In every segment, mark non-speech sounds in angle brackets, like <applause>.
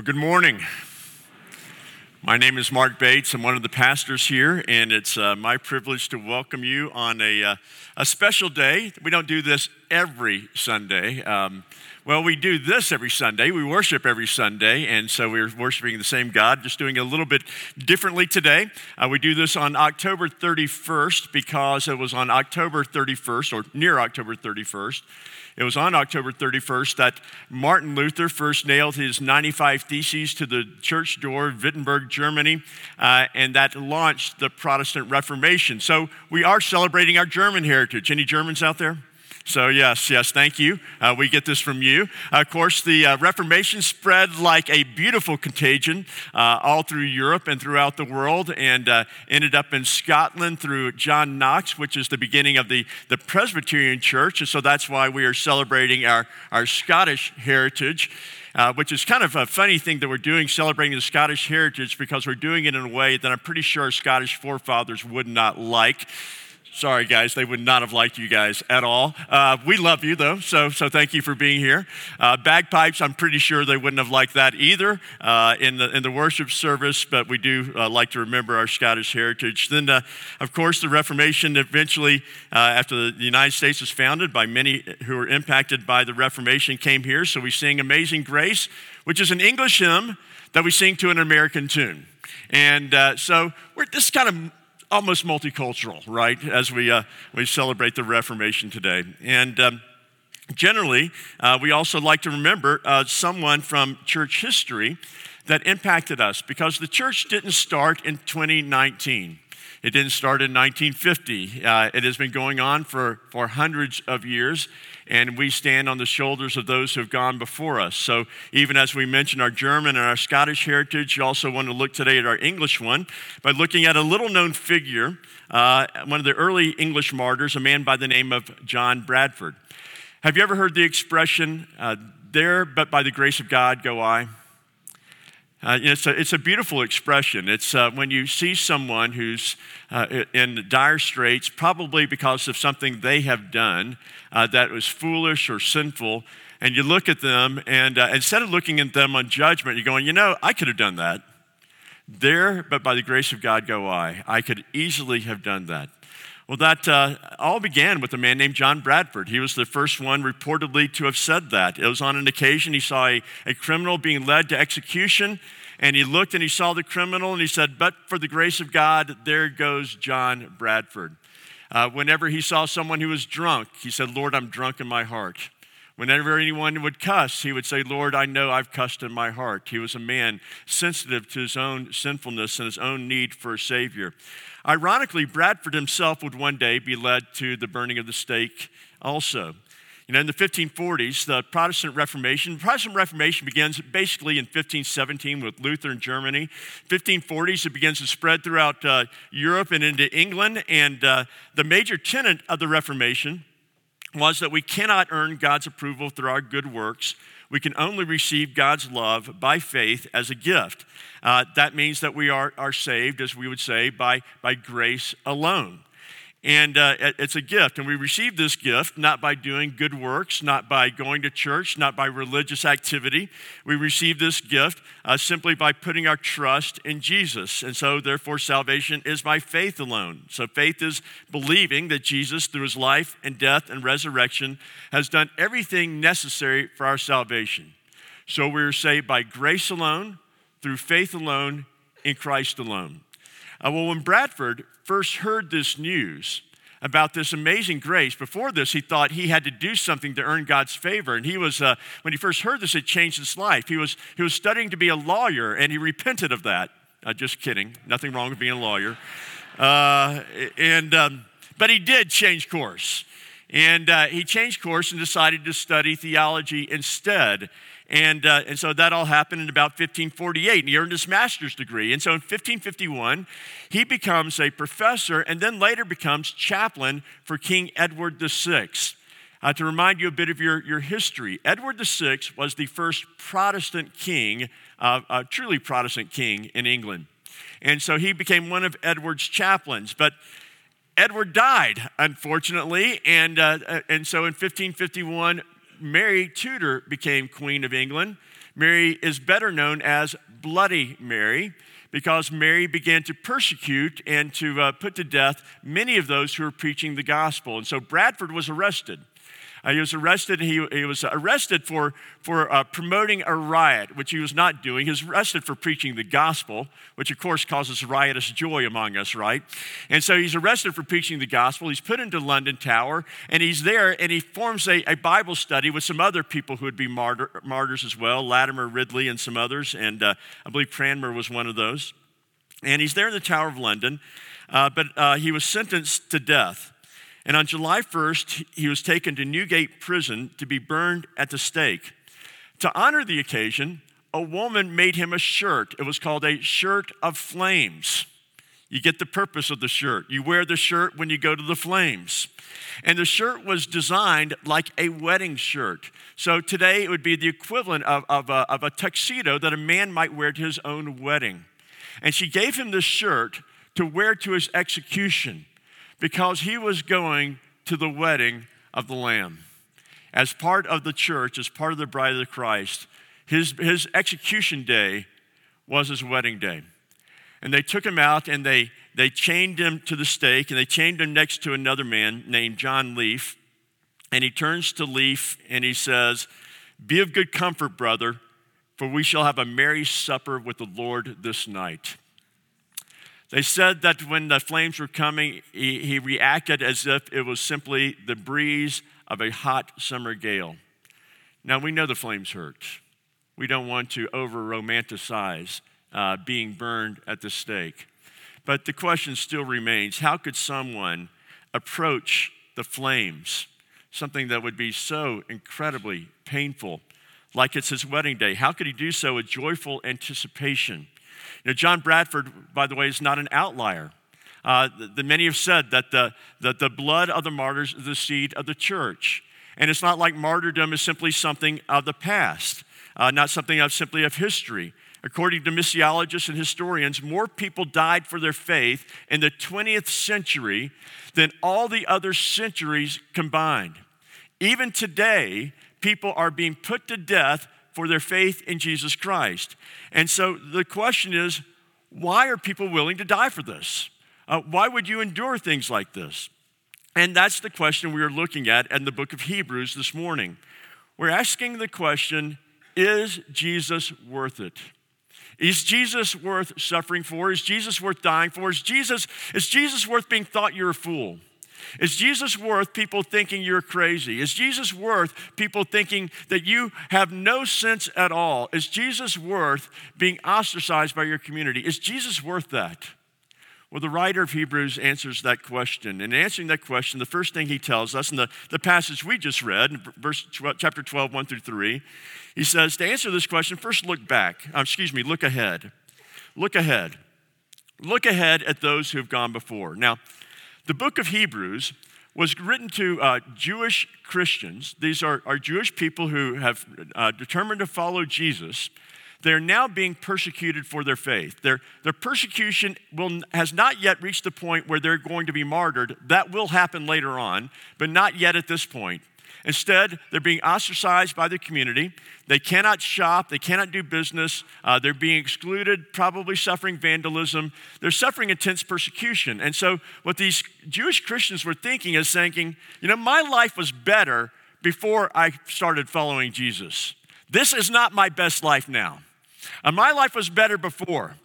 Well, good morning. My name is Mark Bates. I'm one of the pastors here, and it's uh, my privilege to welcome you on a, uh, a special day. We don't do this every Sunday. Um, well, we do this every Sunday. We worship every Sunday, and so we're worshiping the same God, just doing it a little bit differently today. Uh, we do this on October 31st because it was on October 31st, or near October 31st. It was on October 31st that Martin Luther first nailed his 95 Theses to the church door, Wittenberg, Germany, uh, and that launched the Protestant Reformation. So we are celebrating our German heritage. Any Germans out there? So, yes, yes, thank you. Uh, we get this from you. Of course, the uh, Reformation spread like a beautiful contagion uh, all through Europe and throughout the world and uh, ended up in Scotland through John Knox, which is the beginning of the, the Presbyterian Church. And so that's why we are celebrating our, our Scottish heritage. Uh, which is kind of a funny thing that we're doing, celebrating the Scottish heritage, because we're doing it in a way that I'm pretty sure our Scottish forefathers would not like. Sorry, guys, they would not have liked you guys at all. Uh, we love you, though, so, so thank you for being here. Uh, bagpipes, I'm pretty sure they wouldn't have liked that either uh, in, the, in the worship service, but we do uh, like to remember our Scottish heritage. Then, uh, of course, the Reformation eventually, uh, after the United States was founded by many who were impacted by the Reformation, came here. So we sing Amazing Grace, which is an English hymn that we sing to an American tune. And so we're this kind of almost multicultural, right, as we, uh, we celebrate the Reformation today. And um, generally, uh, we also like to remember uh, someone from church history that impacted us because the church didn't start in 2019. It didn't start in 1950. Uh, it has been going on for, for hundreds of years and we stand on the shoulders of those who have gone before us. So, even as we mentioned our German and our Scottish heritage, you also want to look today at our English one by looking at a little known figure, uh, one of the early English martyrs, a man by the name of John Bradford. Have you ever heard the expression, uh, there but by the grace of God go I? Uh, it's, a, it's a beautiful expression. It's uh, when you see someone who's uh, in dire straits, probably because of something they have done uh, that was foolish or sinful, and you look at them, and uh, instead of looking at them on judgment, you're going, you know, I could have done that. There, but by the grace of God go I. I could easily have done that. Well, that uh, all began with a man named John Bradford. He was the first one reportedly to have said that. It was on an occasion he saw a, a criminal being led to execution, and he looked and he saw the criminal, and he said, But for the grace of God, there goes John Bradford. Uh, whenever he saw someone who was drunk, he said, Lord, I'm drunk in my heart. Whenever anyone would cuss, he would say, Lord, I know I've cussed in my heart. He was a man sensitive to his own sinfulness and his own need for a Savior. Ironically, Bradford himself would one day be led to the burning of the stake also. You know, in the 1540s, the Protestant Reformation, the Protestant Reformation begins basically in 1517 with Luther in Germany. 1540s, it begins to spread throughout uh, Europe and into England. And uh, the major tenet of the Reformation was that we cannot earn God's approval through our good works. We can only receive God's love by faith as a gift. Uh, that means that we are, are saved, as we would say, by, by grace alone. And uh, it's a gift. And we receive this gift not by doing good works, not by going to church, not by religious activity. We receive this gift uh, simply by putting our trust in Jesus. And so, therefore, salvation is by faith alone. So, faith is believing that Jesus, through his life and death and resurrection, has done everything necessary for our salvation. So, we're saved by grace alone, through faith alone, in Christ alone. Uh, well, when Bradford first heard this news about this amazing grace, before this, he thought he had to do something to earn God's favor. And he was, uh, when he first heard this, it changed his life. He was, he was studying to be a lawyer, and he repented of that. Uh, just kidding. Nothing wrong with being a lawyer. Uh, and, um, but he did change course. And uh, he changed course and decided to study theology instead. And, uh, and so that all happened in about 1548, and he earned his master's degree. And so in 1551, he becomes a professor and then later becomes chaplain for King Edward VI. Uh, to remind you a bit of your, your history, Edward VI was the first Protestant king, uh, a truly Protestant king in England. And so he became one of Edward's chaplains. But Edward died, unfortunately, and, uh, and so in 1551, Mary Tudor became Queen of England. Mary is better known as Bloody Mary because Mary began to persecute and to uh, put to death many of those who were preaching the gospel. And so Bradford was arrested. Uh, he was arrested. He, he was arrested for, for uh, promoting a riot, which he was not doing. He was arrested for preaching the gospel, which of course causes riotous joy among us, right? And so he's arrested for preaching the gospel. He's put into London Tower, and he's there, and he forms a, a Bible study with some other people who would be martyr, martyrs as well Latimer, Ridley, and some others. And uh, I believe Cranmer was one of those. And he's there in the Tower of London, uh, but uh, he was sentenced to death. And on July 1st, he was taken to Newgate Prison to be burned at the stake. To honor the occasion, a woman made him a shirt. It was called a shirt of flames. You get the purpose of the shirt. You wear the shirt when you go to the flames. And the shirt was designed like a wedding shirt. So today it would be the equivalent of, of, a, of a tuxedo that a man might wear to his own wedding. And she gave him this shirt to wear to his execution because he was going to the wedding of the Lamb. As part of the church, as part of the bride of Christ, his, his execution day was his wedding day. And they took him out and they, they chained him to the stake and they chained him next to another man named John Leaf. And he turns to Leaf and he says, Be of good comfort, brother, for we shall have a merry supper with the Lord this night. They said that when the flames were coming, he, he reacted as if it was simply the breeze of a hot summer gale. Now, we know the flames hurt. We don't want to over romanticize uh, being burned at the stake. But the question still remains how could someone approach the flames, something that would be so incredibly painful, like it's his wedding day? How could he do so with joyful anticipation? You know, John Bradford, by the way, is not an outlier. Uh, the, the, many have said that the, that the blood of the martyrs is the seed of the church. And it's not like martyrdom is simply something of the past, uh, not something of simply of history. According to missiologists and historians, more people died for their faith in the 20th century than all the other centuries combined. Even today, people are being put to death for their faith in Jesus Christ. And so the question is why are people willing to die for this? Uh, why would you endure things like this? And that's the question we are looking at in the book of Hebrews this morning. We're asking the question is Jesus worth it? Is Jesus worth suffering for? Is Jesus worth dying for? Is Jesus, is Jesus worth being thought you're a fool? Is Jesus worth people thinking you're crazy? Is Jesus worth people thinking that you have no sense at all? Is Jesus worth being ostracized by your community? Is Jesus worth that? Well, the writer of Hebrews answers that question. And answering that question, the first thing he tells us in the, the passage we just read, verse, 12, chapter 12, 1 through 3, he says, to answer this question, first look back. Uh, excuse me, look ahead. Look ahead. Look ahead at those who have gone before. Now, the book of Hebrews was written to uh, Jewish Christians. These are, are Jewish people who have uh, determined to follow Jesus. They're now being persecuted for their faith. Their, their persecution will, has not yet reached the point where they're going to be martyred. That will happen later on, but not yet at this point. Instead, they're being ostracized by the community. They cannot shop, they cannot do business, uh, they're being excluded, probably suffering vandalism. They're suffering intense persecution. And so, what these Jewish Christians were thinking is thinking, you know, my life was better before I started following Jesus. This is not my best life now. Uh, my life was better before.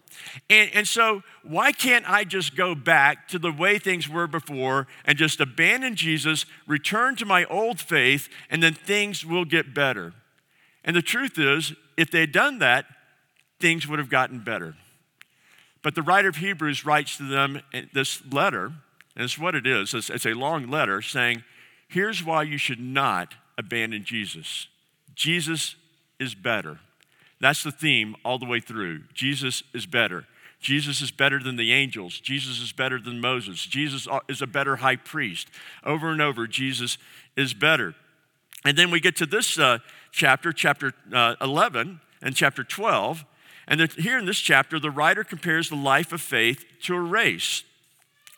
And, and so, why can't I just go back to the way things were before and just abandon Jesus, return to my old faith, and then things will get better? And the truth is, if they had done that, things would have gotten better. But the writer of Hebrews writes to them this letter, and it's what it is it's, it's a long letter saying, Here's why you should not abandon Jesus Jesus is better. That's the theme all the way through. Jesus is better. Jesus is better than the angels. Jesus is better than Moses. Jesus is a better high priest. Over and over, Jesus is better. And then we get to this uh, chapter, chapter uh, 11 and chapter 12. And here in this chapter, the writer compares the life of faith to a race.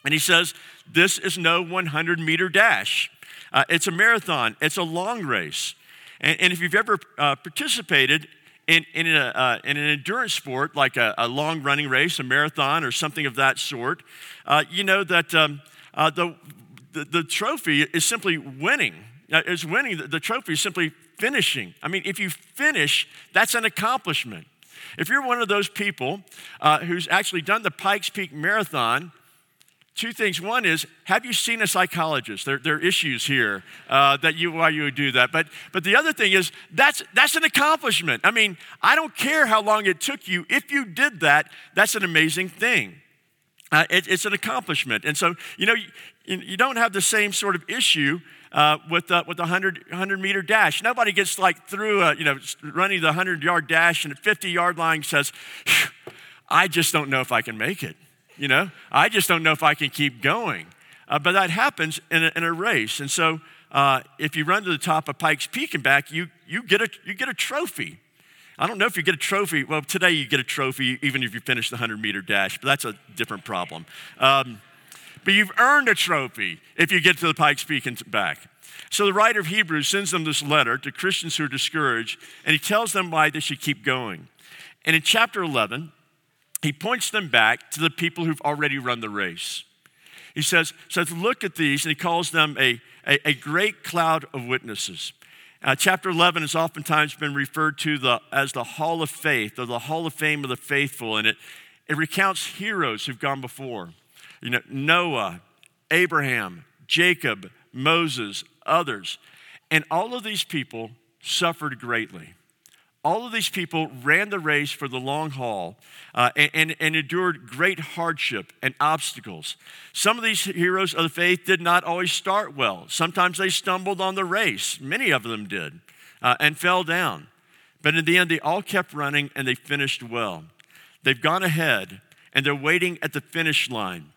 And he says, This is no 100 meter dash, uh, it's a marathon, it's a long race. And, and if you've ever uh, participated in, in, a, uh, in an endurance sport like a, a, long running race, a marathon, or something of that sort, uh, you know that um, uh, the, the, the, trophy is simply winning. Uh, is winning. The, the trophy is simply finishing. I mean, if you finish, that's an accomplishment. If you're one of those people uh, who's actually done the Pikes Peak Marathon, two things. One is, have you seen a psychologist? There, there are issues here uh, that you why you would do that. But but the other thing is that's that's an accomplishment. I mean, I don't care how long it took you. If you did that, that's an amazing thing. Uh, it, it's an accomplishment. And so you know you, you don't have the same sort of issue uh, with the, with the 100, 100 meter dash. Nobody gets like through, a, you know, running the 100 yard dash and the 50 yard line says, I just don't know if I can make it. You know, I just don't know if I can keep going. Uh, but that happens in a, in a race. And so uh, if you run to the top of Pikes Peak and back, you, you, get a, you get a trophy. I don't know if you get a trophy. Well, today you get a trophy even if you finish the 100 meter dash, but that's a different problem. Um, but you've earned a trophy if you get to the Pikes Peak and back. So the writer of Hebrews sends them this letter to Christians who are discouraged, and he tells them why they should keep going. And in chapter 11, he points them back to the people who've already run the race. He says, says Look at these, and he calls them a, a, a great cloud of witnesses. Uh, chapter 11 has oftentimes been referred to the, as the Hall of Faith or the Hall of Fame of the Faithful, and it, it recounts heroes who've gone before you know, Noah, Abraham, Jacob, Moses, others. And all of these people suffered greatly. All of these people ran the race for the long haul uh, and, and, and endured great hardship and obstacles. Some of these heroes of the faith did not always start well. Sometimes they stumbled on the race, many of them did, uh, and fell down. But in the end, they all kept running and they finished well. They've gone ahead and they're waiting at the finish line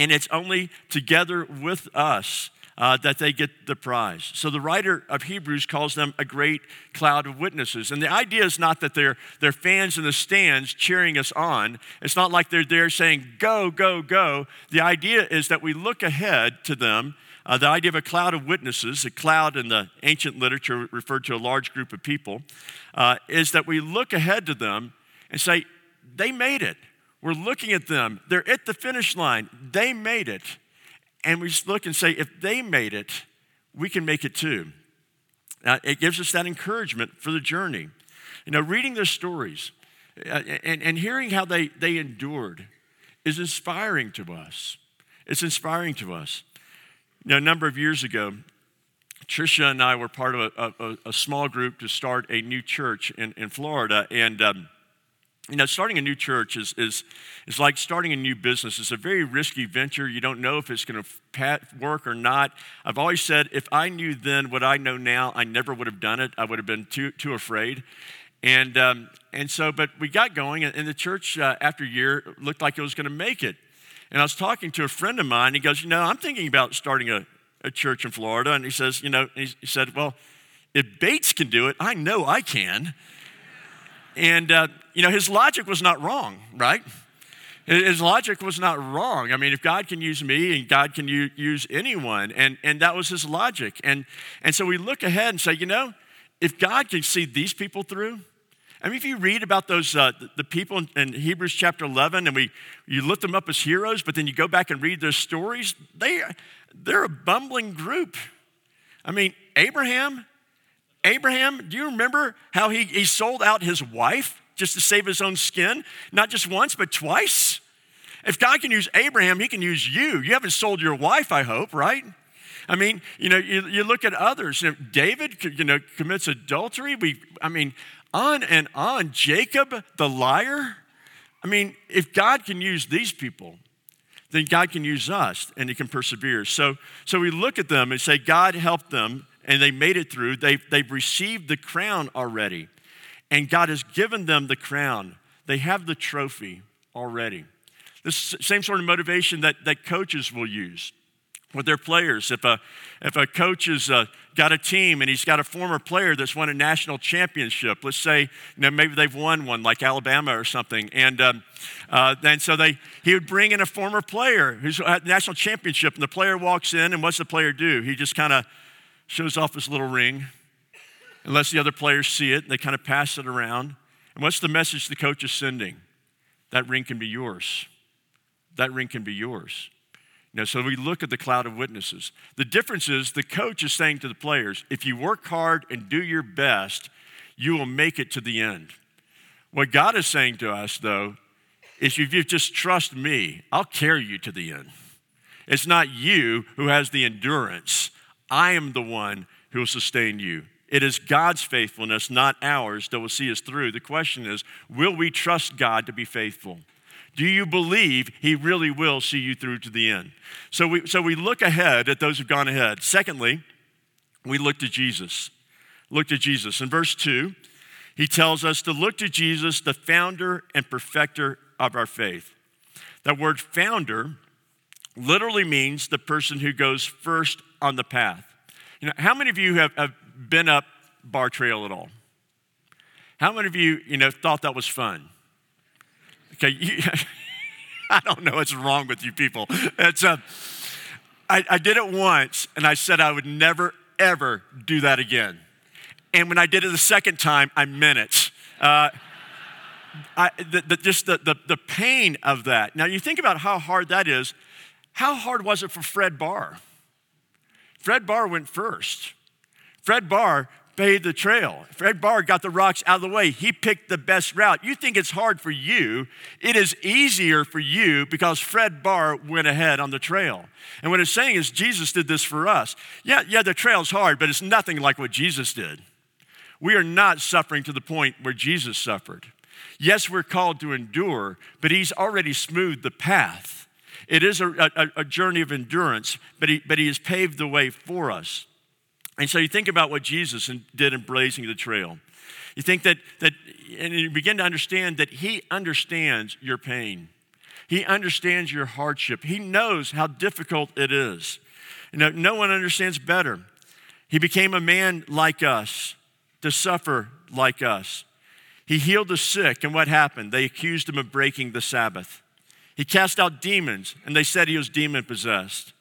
and it's only together with us uh, that they get the prize. So the writer of Hebrews calls them a great cloud of witnesses. And the idea is not that they're, they're fans in the stands cheering us on. It's not like they're there saying, go, go, go. The idea is that we look ahead to them. Uh, the idea of a cloud of witnesses, a cloud in the ancient literature referred to a large group of people, uh, is that we look ahead to them and say, they made it. We're looking at them. They're at the finish line. They made it. And we look and say, if they made it, we can make it too. It gives us that encouragement for the journey. You know, reading their stories uh, and, and hearing how they, they endured is inspiring to us. It's inspiring to us. You know, a number of years ago, Tricia and I were part of a, a, a small group to start a new church in, in Florida. And um, you know, starting a new church is, is, is like starting a new business. It's a very risky venture. You don't know if it's going to work or not. I've always said if I knew then what I know now, I never would have done it. I would have been too, too afraid. And, um, and so, but we got going, and the church, uh, after a year, looked like it was going to make it. And I was talking to a friend of mine. He goes, You know, I'm thinking about starting a, a church in Florida. And he says, You know, he, he said, Well, if Bates can do it, I know I can. And, uh, you know, his logic was not wrong, right? His logic was not wrong. I mean, if God can use me and God can use anyone, and, and that was his logic. And, and so we look ahead and say, you know, if God can see these people through, I mean, if you read about those, uh, the people in, in, Hebrews chapter 11, and we, you lift them up as heroes, but then you go back and read their stories, they, they're a bumbling group. I mean, Abraham Abraham, do you remember how he, he sold out his wife just to save his own skin? Not just once, but twice? If God can use Abraham, he can use you. You haven't sold your wife, I hope, right? I mean, you know, you, you look at others. You know, David, you know, commits adultery. We, I mean, on and on. Jacob, the liar. I mean, if God can use these people, then God can use us and he can persevere. So, so we look at them and say, God helped them and they made it through. They've, they've received the crown already. And God has given them the crown. They have the trophy already. This same sort of motivation that, that coaches will use with their players. If a, if a coach has uh, got a team and he's got a former player that's won a national championship, let's say, you know, maybe they've won one like Alabama or something, and um, uh, and so they, he would bring in a former player who's at national championship, and the player walks in, and what's the player do? He just kind of shows off his little ring. unless the other players see it. and They kind of pass it around. And what's the message the coach is sending? That ring can be yours. That ring can be yours. You know, so we look at the cloud of witnesses. The difference is the coach is saying to the players, if you work hard and do your best, you will make it to the end. What God is saying to us, though, is if you just trust me, I'll carry you to the end. It's not you who has the endurance. I am the one who will sustain you. It is God's faithfulness, not ours, that will see us through. The question is will we trust God to be faithful? Do you believe He really will see you through to the end? So we, so we look ahead at those who've gone ahead. Secondly, we look to Jesus. Look to Jesus. In verse 2, he tells us to look to Jesus, the founder and perfecter of our faith. That word founder literally means the person who goes first on the path. You know, how many of you have, have been up Barr Trail at all? How many of you, you know, thought that was fun? Okay, you, <laughs> I don't know what's wrong with you people. It's uh, I, I did it once, and I said I would never, ever do that again. And when I did it the second time, I meant it. Uh, I, the, the, just the, the, the pain of that. Now, you think about how hard that is. How hard was it for Fred Barr? Fred Barr went first. Fred Barr paved the trail. Fred Barr got the rocks out of the way. He picked the best route. You think it's hard for you. It is easier for you because Fred Barr went ahead on the trail. And what it's saying is Jesus did this for us. Yeah, yeah, the trail's hard, but it's nothing like what Jesus did. We are not suffering to the point where Jesus suffered. Yes, we're called to endure, but He's already smoothed the path. It is a, a, a journey of endurance, but he, but he has paved the way for us. And so you think about what Jesus did in blazing the trail. You think that, that and you begin to understand that He understands your pain. He understands your hardship. He knows how difficult it is. You know, no one understands better. He became a man like us to suffer like us. He healed the sick, and what happened? They accused him of breaking the Sabbath. He cast out demons, and they said he was demon possessed.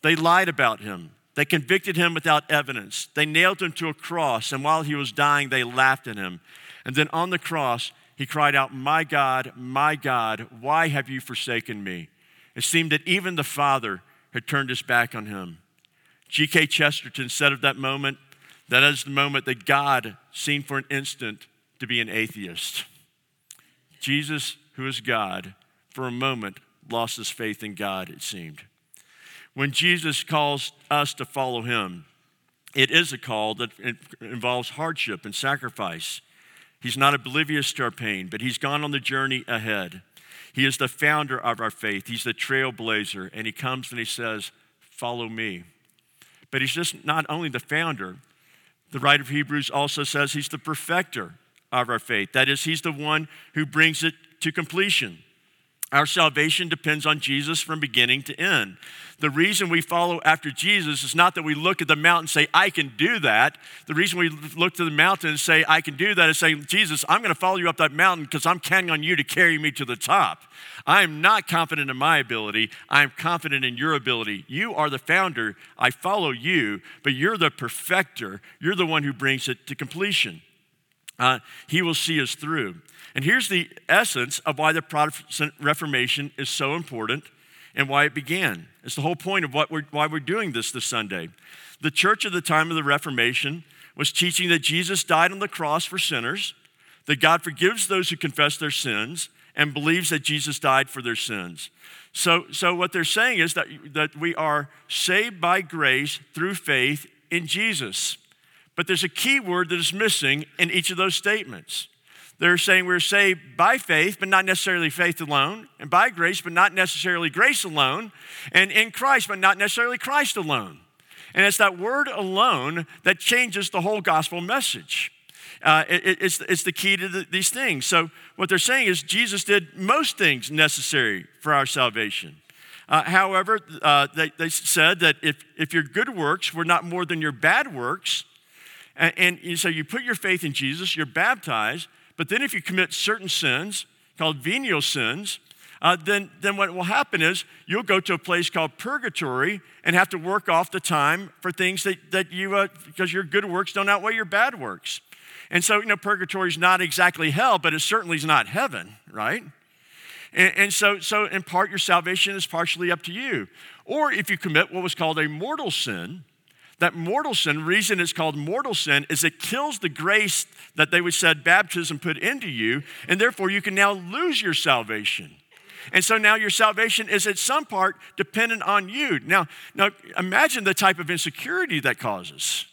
They lied about him. They convicted him without evidence. They nailed him to a cross, and while he was dying, they laughed at him. And then on the cross, he cried out, My God, my God, why have you forsaken me? It seemed that even the Father had turned his back on him. G.K. Chesterton said of that moment, that is the moment that God seemed for an instant to be an atheist. Jesus, who is God, for a moment lost his faith in God, it seemed. When Jesus calls us to follow him, it is a call that involves hardship and sacrifice. He's not oblivious to our pain, but he's gone on the journey ahead. He is the founder of our faith, he's the trailblazer, and he comes and he says, Follow me. But he's just not only the founder, the writer of Hebrews also says he's the perfecter of our faith. That is, he's the one who brings it to completion. Our salvation depends on Jesus from beginning to end. The reason we follow after Jesus is not that we look at the mountain and say, I can do that. The reason we look to the mountain and say, I can do that is saying, Jesus, I'm going to follow you up that mountain because I'm counting on you to carry me to the top. I am not confident in my ability. I am confident in your ability. You are the founder. I follow you, but you're the perfecter. You're the one who brings it to completion. Uh, he will see us through. And here's the essence of why the Protestant Reformation is so important and why it began. It's the whole point of what we're, why we're doing this this Sunday. The church at the time of the Reformation was teaching that Jesus died on the cross for sinners, that God forgives those who confess their sins, and believes that Jesus died for their sins. So, so what they're saying is that, that we are saved by grace through faith in Jesus. But there's a key word that is missing in each of those statements. They're saying we're saved by faith, but not necessarily faith alone, and by grace, but not necessarily grace alone, and in Christ, but not necessarily Christ alone. And it's that word alone that changes the whole gospel message. Uh, it, it's, it's the key to the, these things. So, what they're saying is Jesus did most things necessary for our salvation. Uh, however, uh, they, they said that if, if your good works were not more than your bad works, and, and so you put your faith in Jesus, you're baptized, but then if you commit certain sins called venial sins, uh, then, then what will happen is you'll go to a place called purgatory and have to work off the time for things that, that you, uh, because your good works don't outweigh your bad works. And so, you know, purgatory is not exactly hell, but it certainly is not heaven, right? And, and, so, so, in part, your salvation is partially up to you. Or if you commit what was called a mortal sin, that mortal sin, reason it's called mortal sin, is it kills the grace that they would said baptism put into you, and therefore you can now lose your salvation. And so now your salvation is at some part dependent on you. Now, now imagine the type of insecurity that causes.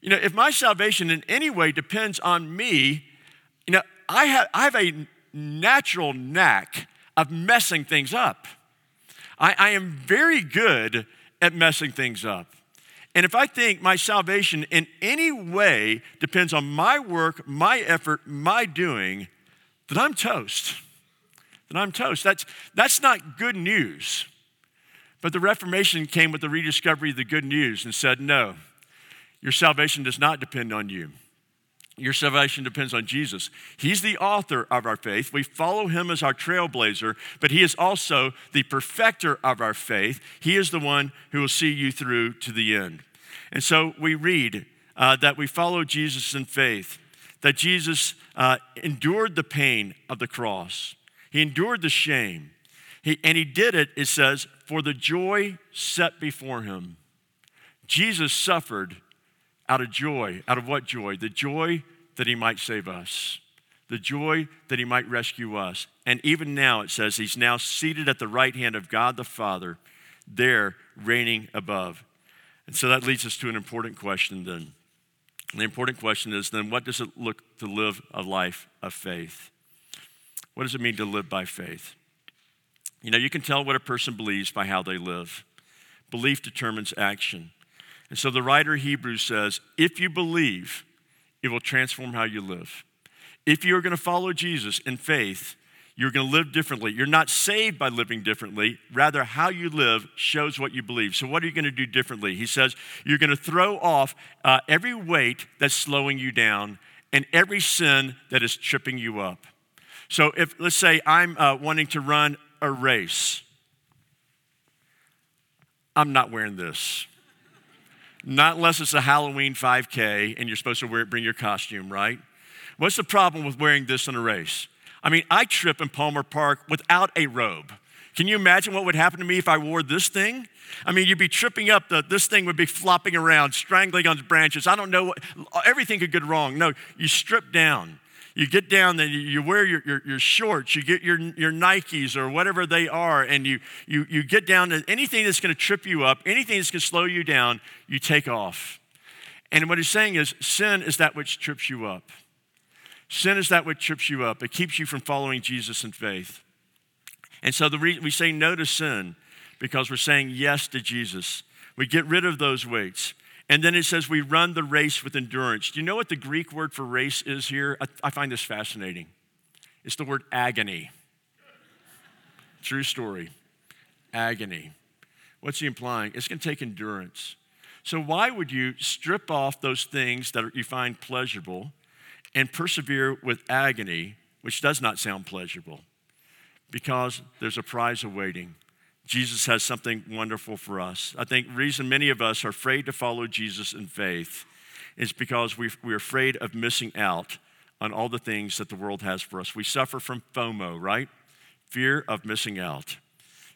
You know, if my salvation in any way depends on me, you know, I have, I have a natural knack of messing things up. I, I am very good at messing things up. And if I think my salvation in any way depends on my work, my effort, my doing, then I'm toast. Then I'm toast. That's, that's not good news. But the Reformation came with the rediscovery of the good news and said, no, your salvation does not depend on you. Your salvation depends on Jesus. He's the author of our faith. We follow him as our trailblazer, but he is also the perfecter of our faith. He is the one who will see you through to the end. And so we read uh, that we follow Jesus in faith, that Jesus uh, endured the pain of the cross, he endured the shame. He, and he did it, it says, for the joy set before him. Jesus suffered out of joy. Out of what joy? The joy that he might save us, the joy that he might rescue us. And even now, it says he's now seated at the right hand of God the Father, there reigning above. And so that leads us to an important question then. the important question is then, what does it look to live a life of faith? What does it mean to live by faith? You know, you can tell what a person believes by how they live. Belief determines action. And so the writer Hebrews says, if you believe, it will transform how you live. If you're going to follow Jesus in faith, you're going to live differently. You're not saved by living differently. Rather, how you live shows what you believe. So, what are you going to do differently? He says, you're going to throw off uh, every weight that's slowing you down and every sin that is tripping you up. So, if let's say I'm uh, wanting to run a race, I'm not wearing this. Not unless it's a Halloween 5K and you're supposed to wear, bring your costume, right? What's the problem with wearing this in a race? I mean, I trip in Palmer Park without a robe. Can you imagine what would happen to me if I wore this thing? I mean, you'd be tripping up, the, this thing would be flopping around, strangling on branches. I don't know, what, everything could go wrong. No, you strip down you get down there, you wear your, your, your, shorts, you get your, your Nikes or whatever they are, and you, you, you get down to anything that's to trip you up, anything that's to slow you down, you take off. And what he's saying is sin is that which trips you up. Sin is that which trips you up. It keeps you from following Jesus in faith. And so the re- we say no to sin because we're saying yes to Jesus. We get rid of those weights. And then it says we run the race with endurance. Do you know what the Greek word for race is here? I, I find this fascinating. It's the word agony. True story. Agony. What's he implying? It's going to take endurance. So, why would you strip off those things that you find pleasurable and persevere with agony, which does not sound pleasurable? Because there's a prize awaiting. Jesus has something wonderful for us. I think reason many of us are afraid to follow Jesus in faith is because we we're afraid of missing out on all the things that the world has for us. We suffer from FOMO, right? Fear of missing out.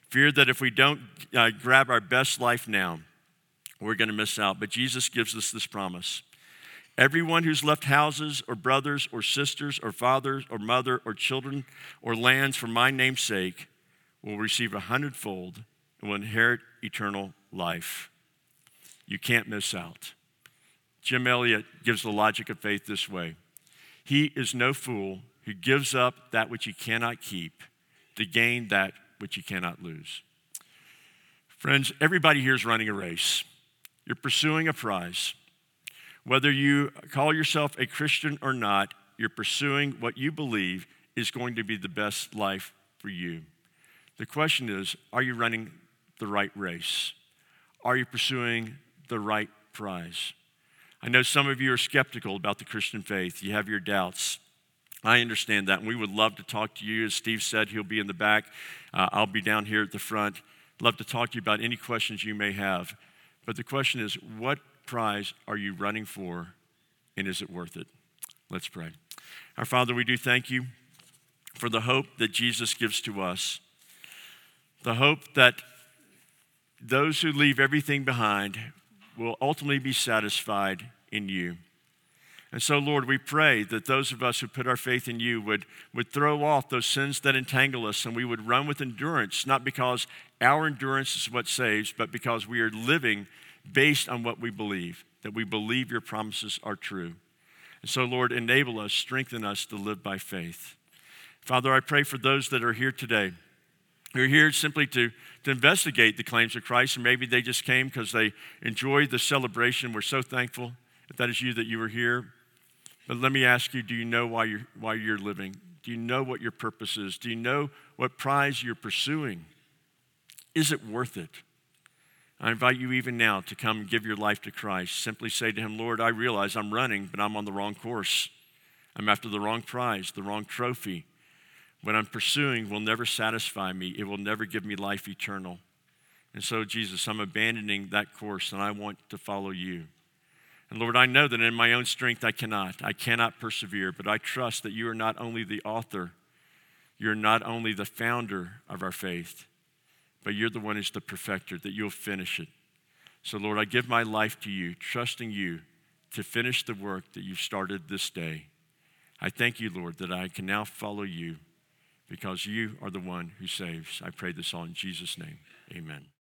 Fear that if we don't uh, grab our best life now, we're going to miss out. But Jesus gives us this promise. Everyone who's left houses or brothers or sisters or fathers or mother or children or lands for my name's sake will receive a hundredfold and will inherit eternal life. You can't miss out. Jim Elliot gives the logic of faith this way He is no fool who gives up that which he cannot keep to gain that which he cannot lose. Friends, everybody here is running a race. You're pursuing a prize. Whether you call yourself a Christian or not, you're pursuing what you believe is going to be the best life for you. The question is are you running the right race? Are you pursuing the right prize? I know some of you are skeptical about the Christian faith, you have your doubts. I understand that, and we would love to talk to you. As Steve said, he'll be in the back. Uh, I'll be down here at the front. Love to talk to you about any questions you may have. But the question is, what prize are you running for, and is it worth it? Let's pray. Our Father, we do thank you for the hope that Jesus gives to us, the hope that those who leave everything behind will ultimately be satisfied in you. And so, Lord, we pray that those of us who put our faith in you would, would throw off those sins that entangle us and we would run with endurance, not because our endurance is what saves, but because we are living based on what we believe, that we believe your promises are true. And so, Lord, enable us, strengthen us to live by faith. Father, I pray for those that are here today. Who are here simply to, to investigate the claims of Christ, and maybe they just came because they enjoyed the celebration. We're so thankful if that is you that you were here. But let me ask you do you know why you're, why you're living? Do you know what your purpose is? Do you know what prize you're pursuing? Is it worth it? I invite you even now to come give your life to Christ. Simply say to Him, Lord, I realize I'm running, but I'm on the wrong course. I'm after the wrong prize, the wrong trophy. What I'm pursuing will never satisfy me, it will never give me life eternal. And so, Jesus, I'm abandoning that course and I want to follow you. And Lord, I know that in my own strength I cannot. I cannot persevere, but I trust that you are not only the author, you're not only the founder of our faith, but you're the one who's the perfecter, that you'll finish it. So, Lord, I give my life to you, trusting you to finish the work that you've started this day. I thank you, Lord, that I can now follow you because you are the one who saves. I pray this all in Jesus' name. Amen.